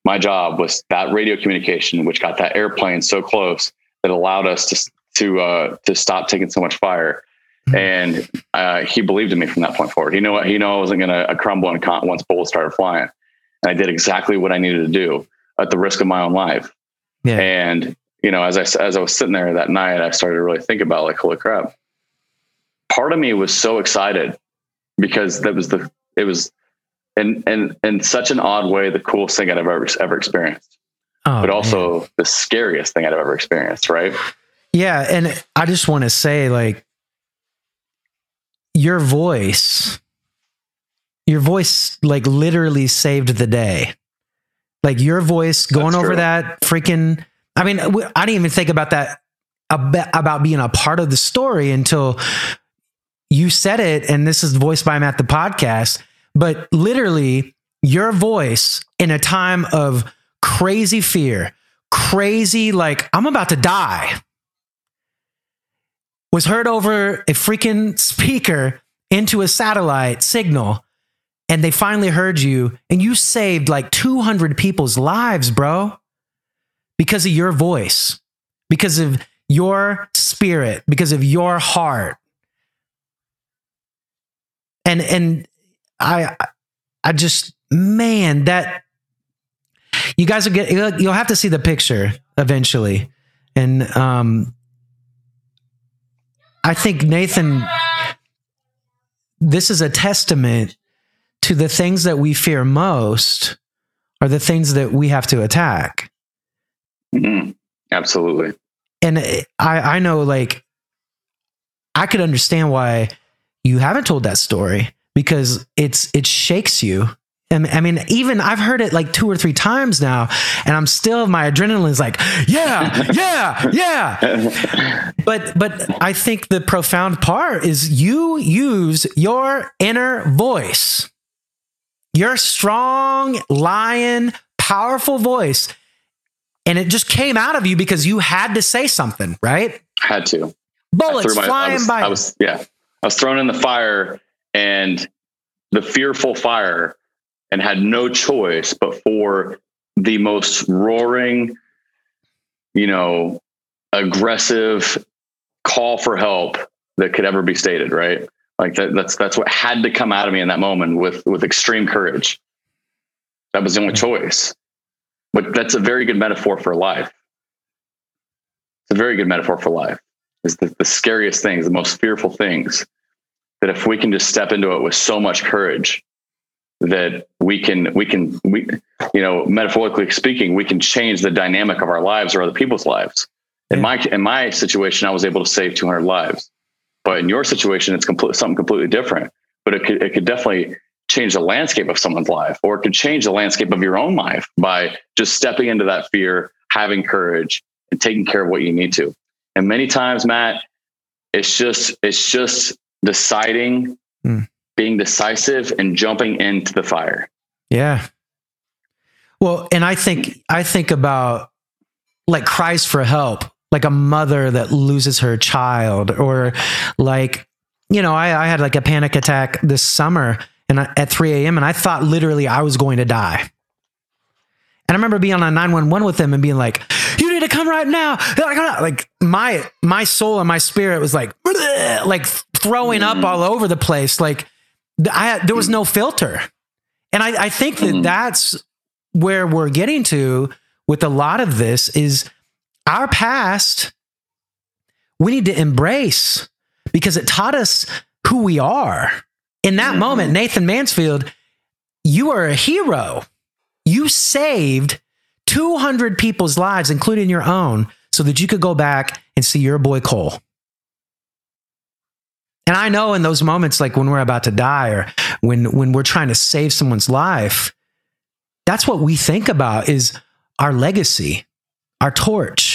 my job was that radio communication, which got that airplane so close that allowed us to to uh, to stop taking so much fire. Mm-hmm. And uh, he believed in me from that point forward. He knew he knew I wasn't going to crumble and con- once bullets started flying. And I did exactly what I needed to do at the risk of my own life. Yeah. And you know, as I as I was sitting there that night, I started to really think about like, holy crap. Part of me was so excited because that was the it was in in in such an odd way the coolest thing I'd ever ever experienced. Oh, but also man. the scariest thing I'd ever experienced, right? Yeah, and I just want to say like your voice your voice like literally saved the day. Like your voice going over that freaking I mean, I didn't even think about that about being a part of the story until you said it and this is Voice by Matt the podcast, but literally your voice in a time of crazy fear, crazy like I'm about to die was heard over a freaking speaker into a satellite signal and they finally heard you and you saved like 200 people's lives, bro, because of your voice, because of your spirit, because of your heart. And and I I just man, that you guys will get you'll have to see the picture eventually. And um I think Nathan, this is a testament to the things that we fear most are the things that we have to attack. Mm-hmm. Absolutely. And I, I know, like, I could understand why you haven't told that story because it's it shakes you And I mean, even I've heard it like two or three times now, and I'm still my adrenaline is like, yeah, yeah, yeah. But but I think the profound part is you use your inner voice, your strong lion, powerful voice, and it just came out of you because you had to say something, right? Had to. Bullets my, flying I was, by. I was yeah. I was thrown in the fire, and the fearful fire and had no choice but for the most roaring, you know, aggressive call for help that could ever be stated, right? Like that, that's that's what had to come out of me in that moment with with extreme courage. That was the only choice. But that's a very good metaphor for life. It's a very good metaphor for life. Is the, the scariest things, the most fearful things, that if we can just step into it with so much courage, that we can we can we you know metaphorically speaking we can change the dynamic of our lives or other people's lives in my in my situation i was able to save 200 lives but in your situation it's complete, something completely different but it could, it could definitely change the landscape of someone's life or it could change the landscape of your own life by just stepping into that fear having courage and taking care of what you need to and many times matt it's just it's just deciding mm being decisive and jumping into the fire. Yeah. Well, and I think I think about like cries for help, like a mother that loses her child, or like, you know, I, I had like a panic attack this summer and I, at 3 a.m. and I thought literally I was going to die. And I remember being on a nine one one with them and being like, you need to come right now. Like my my soul and my spirit was like like throwing up all over the place. Like I, there was no filter. And I, I think that mm-hmm. that's where we're getting to with a lot of this is our past we need to embrace because it taught us who we are. In that mm-hmm. moment, Nathan Mansfield, you are a hero. You saved 200 people's lives, including your own, so that you could go back and see your boy Cole. And I know in those moments, like when we're about to die or when, when we're trying to save someone's life, that's what we think about is our legacy, our torch.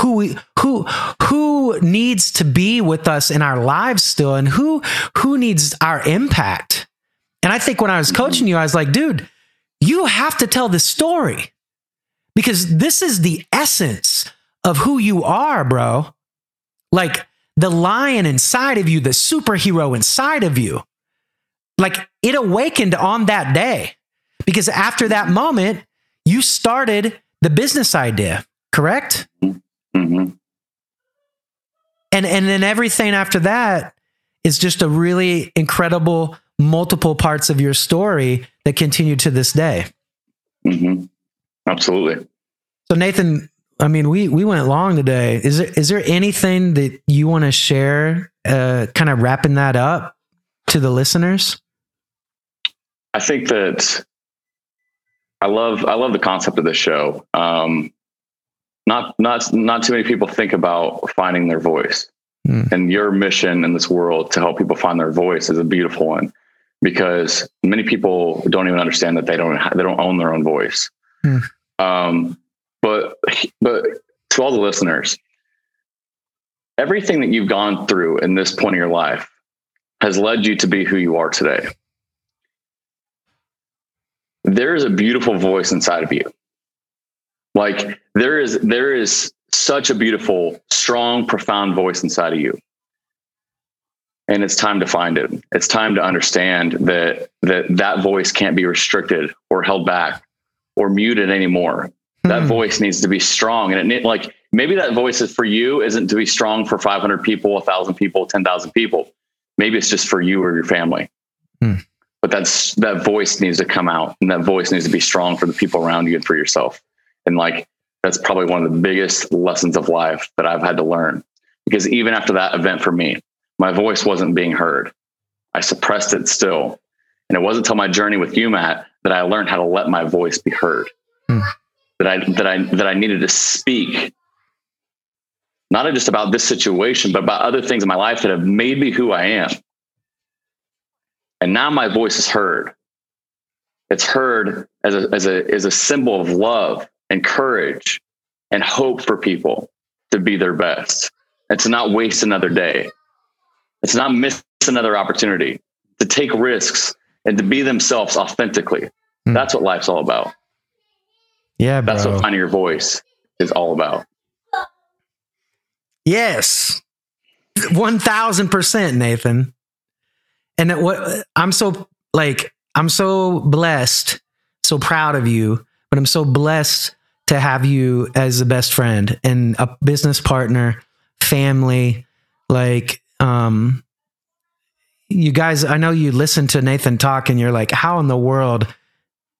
Who who who needs to be with us in our lives still and who who needs our impact. And I think when I was coaching you, I was like, dude, you have to tell this story because this is the essence of who you are, bro. Like the lion inside of you, the superhero inside of you, like it awakened on that day. Because after that moment, you started the business idea, correct? Mm-hmm. And and then everything after that is just a really incredible multiple parts of your story that continue to this day. Mm-hmm. Absolutely. So Nathan, I mean, we we went long today. Is there is there anything that you want to share, uh, kind of wrapping that up to the listeners? I think that I love I love the concept of this show. Um, not not not too many people think about finding their voice, mm. and your mission in this world to help people find their voice is a beautiful one because many people don't even understand that they don't they don't own their own voice. Mm. Um, but but to all the listeners, everything that you've gone through in this point of your life has led you to be who you are today. There is a beautiful voice inside of you. Like there is there is such a beautiful, strong, profound voice inside of you. And it's time to find it. It's time to understand that that that voice can't be restricted or held back or muted anymore. That hmm. voice needs to be strong. And it like maybe that voice is for you isn't to be strong for 500 people, 1,000 people, 10,000 people. Maybe it's just for you or your family. Hmm. But that's that voice needs to come out and that voice needs to be strong for the people around you and for yourself. And like that's probably one of the biggest lessons of life that I've had to learn. Because even after that event for me, my voice wasn't being heard. I suppressed it still. And it wasn't until my journey with you, Matt, that I learned how to let my voice be heard. Hmm. That I that I that I needed to speak not just about this situation, but about other things in my life that have made me who I am. And now my voice is heard. It's heard as a, as a, as a symbol of love and courage and hope for people to be their best and to not waste another day. It's not miss another opportunity to take risks and to be themselves authentically. Mm. That's what life's all about. Yeah, bro. That's what finding your voice is all about. Yes. 1000% Nathan. And what I'm so like I'm so blessed, so proud of you, but I'm so blessed to have you as a best friend and a business partner, family, like um you guys, I know you listen to Nathan talk and you're like, how in the world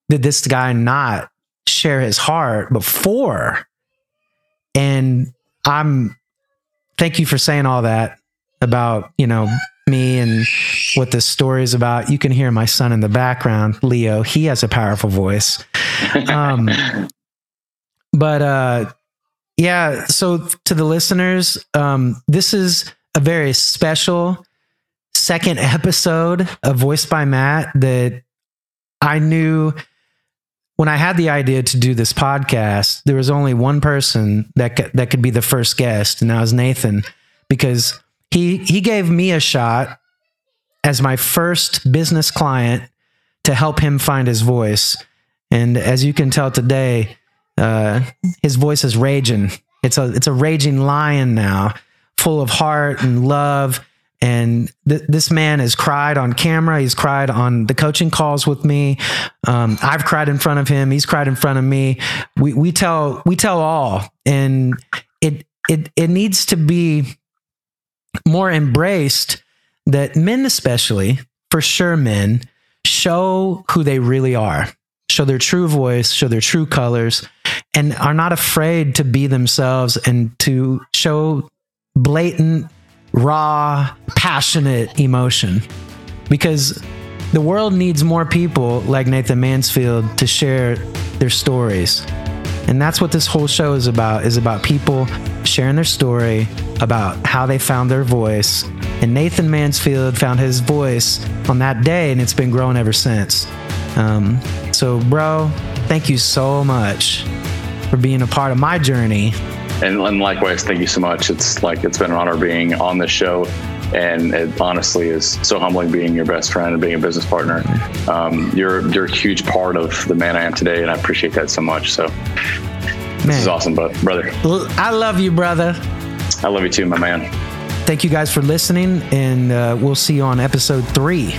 did this guy not share his heart before? And I'm thank you for saying all that about, you know, me and what this story is about. You can hear my son in the background, Leo. He has a powerful voice. Um, but uh, yeah, so to the listeners, um, this is a very special second episode of Voice by Matt that I knew when I had the idea to do this podcast, there was only one person that could, that could be the first guest, and that was Nathan, because he he gave me a shot as my first business client to help him find his voice. And as you can tell today, uh, his voice is raging. It's a it's a raging lion now, full of heart and love and th- this man has cried on camera. He's cried on the coaching calls with me. Um, I've cried in front of him. He's cried in front of me. We we tell we tell all, and it it it needs to be more embraced that men, especially for sure, men show who they really are, show their true voice, show their true colors, and are not afraid to be themselves and to show blatant raw, passionate emotion because the world needs more people like Nathan Mansfield to share their stories. And that's what this whole show is about is about people sharing their story about how they found their voice. And Nathan Mansfield found his voice on that day and it's been growing ever since. Um, so bro, thank you so much for being a part of my journey and, and likewise, thank you so much. It's like it's been an honor being on the show, and it honestly is so humbling being your best friend and being a business partner. Um, you're you're a huge part of the man I am today, and I appreciate that so much. So this is awesome, but brother. I love you, brother. I love you too, my man. Thank you guys for listening, and uh, we'll see you on episode three.